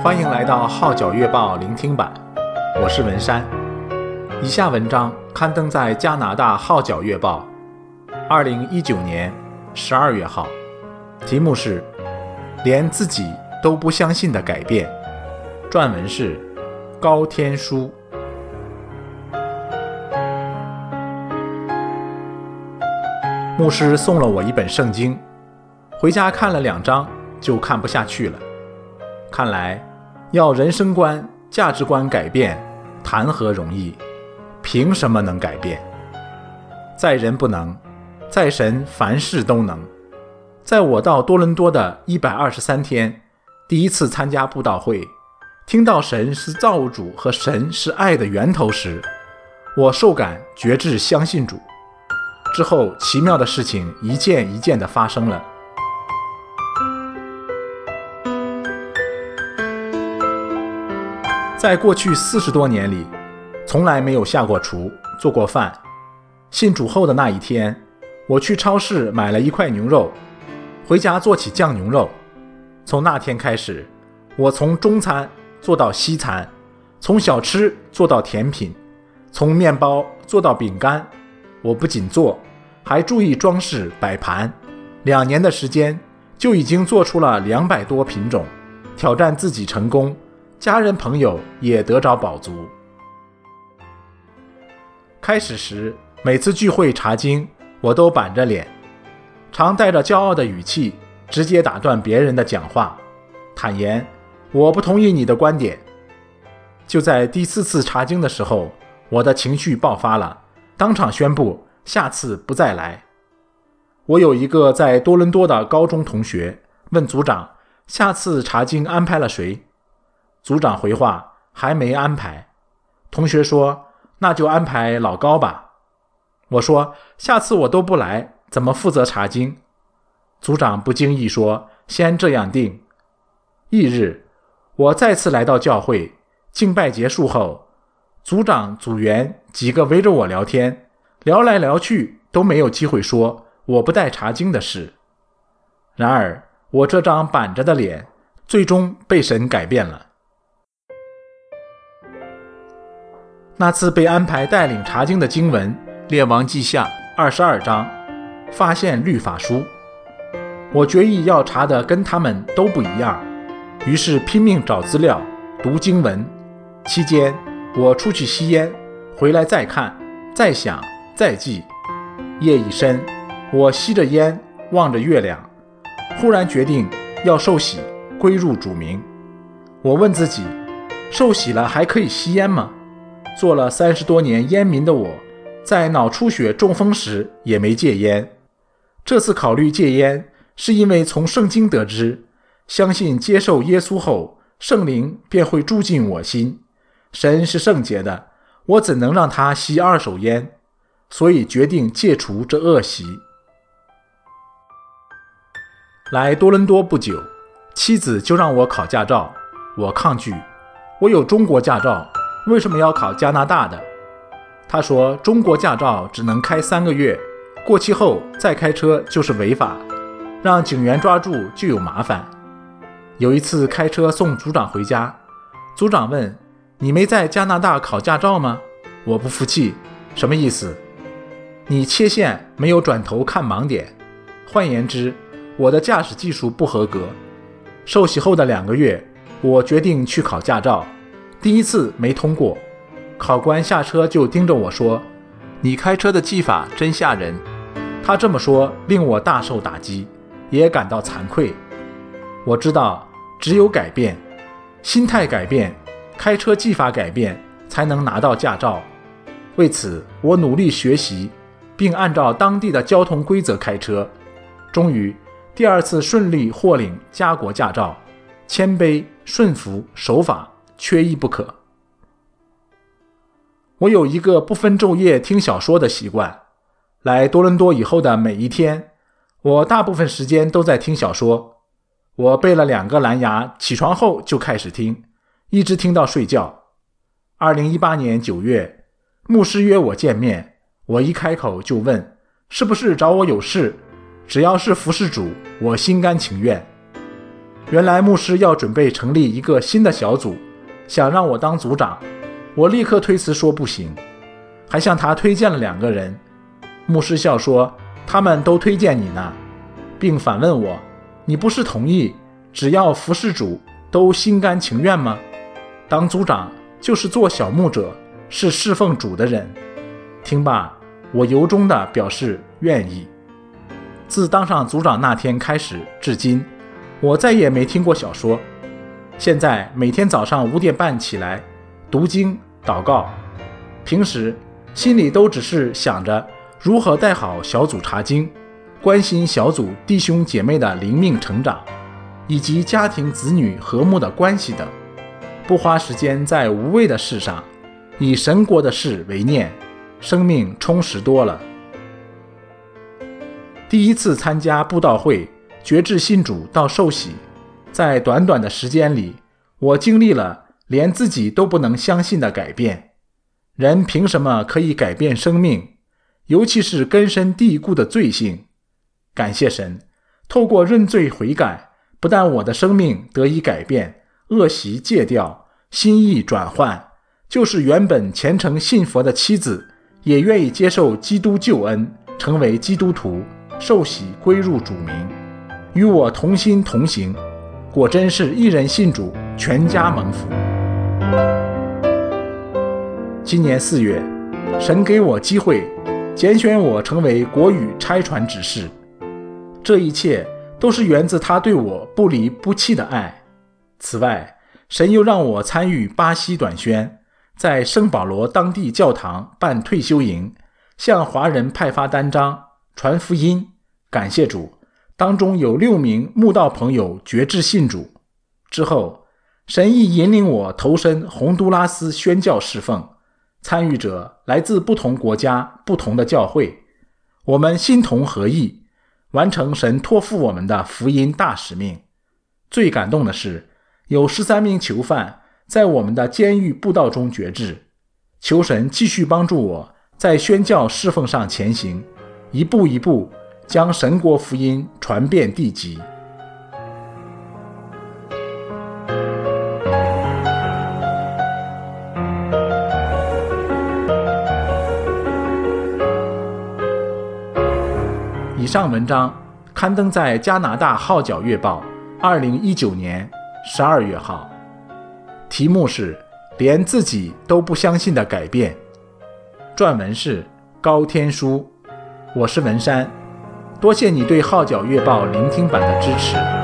欢迎来到《号角月报》聆听版，我是文山。以下文章刊登在加拿大《号角月报》，二零一九年十二月号，题目是《连自己都不相信的改变》，撰文是高天书。牧师送了我一本圣经，回家看了两章就看不下去了。看来要人生观、价值观改变，谈何容易？凭什么能改变？在人不能，在神凡事都能。在我到多伦多的一百二十三天，第一次参加布道会，听到神是造物主和神是爱的源头时，我受感决志相信主。之后，奇妙的事情一件一件地发生了。在过去四十多年里，从来没有下过厨、做过饭。信主后的那一天，我去超市买了一块牛肉，回家做起酱牛肉。从那天开始，我从中餐做到西餐，从小吃做到甜品，从面包做到饼干。我不仅做，还注意装饰摆盘。两年的时间，就已经做出了两百多品种，挑战自己成功，家人朋友也得着饱足。开始时，每次聚会查经，我都板着脸，常带着骄傲的语气，直接打断别人的讲话，坦言我不同意你的观点。就在第四次查经的时候，我的情绪爆发了。当场宣布下次不再来。我有一个在多伦多的高中同学问组长：“下次查经安排了谁？”组长回话：“还没安排。”同学说：“那就安排老高吧。”我说：“下次我都不来，怎么负责查经？”组长不经意说：“先这样定。”翌日，我再次来到教会，敬拜结束后。组长、组员几个围着我聊天，聊来聊去都没有机会说我不带查经的事。然而，我这张板着的脸最终被神改变了。那次被安排带领查经的经文，《列王记下》二十二章，发现律法书。我决意要查的跟他们都不一样，于是拼命找资料、读经文。期间，我出去吸烟，回来再看，再想，再记。夜已深，我吸着烟，望着月亮，忽然决定要受洗，归入主名。我问自己：受洗了还可以吸烟吗？做了三十多年烟民的我，在脑出血中风时也没戒烟。这次考虑戒烟，是因为从圣经得知，相信接受耶稣后，圣灵便会住进我心。神是圣洁的，我怎能让他吸二手烟？所以决定戒除这恶习。来多伦多不久，妻子就让我考驾照，我抗拒。我有中国驾照，为什么要考加拿大的？他说中国驾照只能开三个月，过期后再开车就是违法，让警员抓住就有麻烦。有一次开车送组长回家，组长问。你没在加拿大考驾照吗？我不服气，什么意思？你切线没有转头看盲点，换言之，我的驾驶技术不合格。受洗后的两个月，我决定去考驾照，第一次没通过，考官下车就盯着我说：“你开车的技法真吓人。”他这么说令我大受打击，也感到惭愧。我知道，只有改变，心态改变。开车技法改变才能拿到驾照，为此我努力学习，并按照当地的交通规则开车。终于，第二次顺利获领加国驾照。谦卑、顺服、守法，缺一不可。我有一个不分昼夜听小说的习惯。来多伦多以后的每一天，我大部分时间都在听小说。我背了两个蓝牙，起床后就开始听。一直听到睡觉。二零一八年九月，牧师约我见面，我一开口就问：“是不是找我有事？”只要是服侍主，我心甘情愿。原来牧师要准备成立一个新的小组，想让我当组长，我立刻推辞说不行，还向他推荐了两个人。牧师笑说：“他们都推荐你呢，并反问我：你不是同意只要服侍主都心甘情愿吗？当组长就是做小牧者，是侍奉主的人。”听罢，我由衷地表示愿意。自当上组长那天开始，至今。我再也没听过小说。现在每天早上五点半起来读经祷告，平时心里都只是想着如何带好小组查经，关心小组弟兄姐妹的灵命成长，以及家庭子女和睦的关系等，不花时间在无谓的事上，以神国的事为念，生命充实多了。第一次参加布道会。觉志信主到受洗，在短短的时间里，我经历了连自己都不能相信的改变。人凭什么可以改变生命？尤其是根深蒂固的罪性。感谢神，透过认罪悔改，不但我的生命得以改变，恶习戒掉，心意转换，就是原本虔诚信佛的妻子，也愿意接受基督救恩，成为基督徒，受洗归入主名。与我同心同行，果真是一人信主，全家蒙福。今年四月，神给我机会，拣选我成为国语差传执事。这一切都是源自他对我不离不弃的爱。此外，神又让我参与巴西短宣，在圣保罗当地教堂办退休营，向华人派发单张，传福音。感谢主。当中有六名慕道朋友决志信主之后，神意引领我投身洪都拉斯宣教侍奉，参与者来自不同国家、不同的教会，我们心同合意，完成神托付我们的福音大使命。最感动的是，有十三名囚犯在我们的监狱布道中决志，求神继续帮助我在宣教侍奉上前行，一步一步。将神国福音传遍地极。以上文章刊登在加拿大《号角月报》二零一九年十二月号，题目是《连自己都不相信的改变》，撰文是高天书，我是文山。多谢你对《号角月报》聆听版的支持。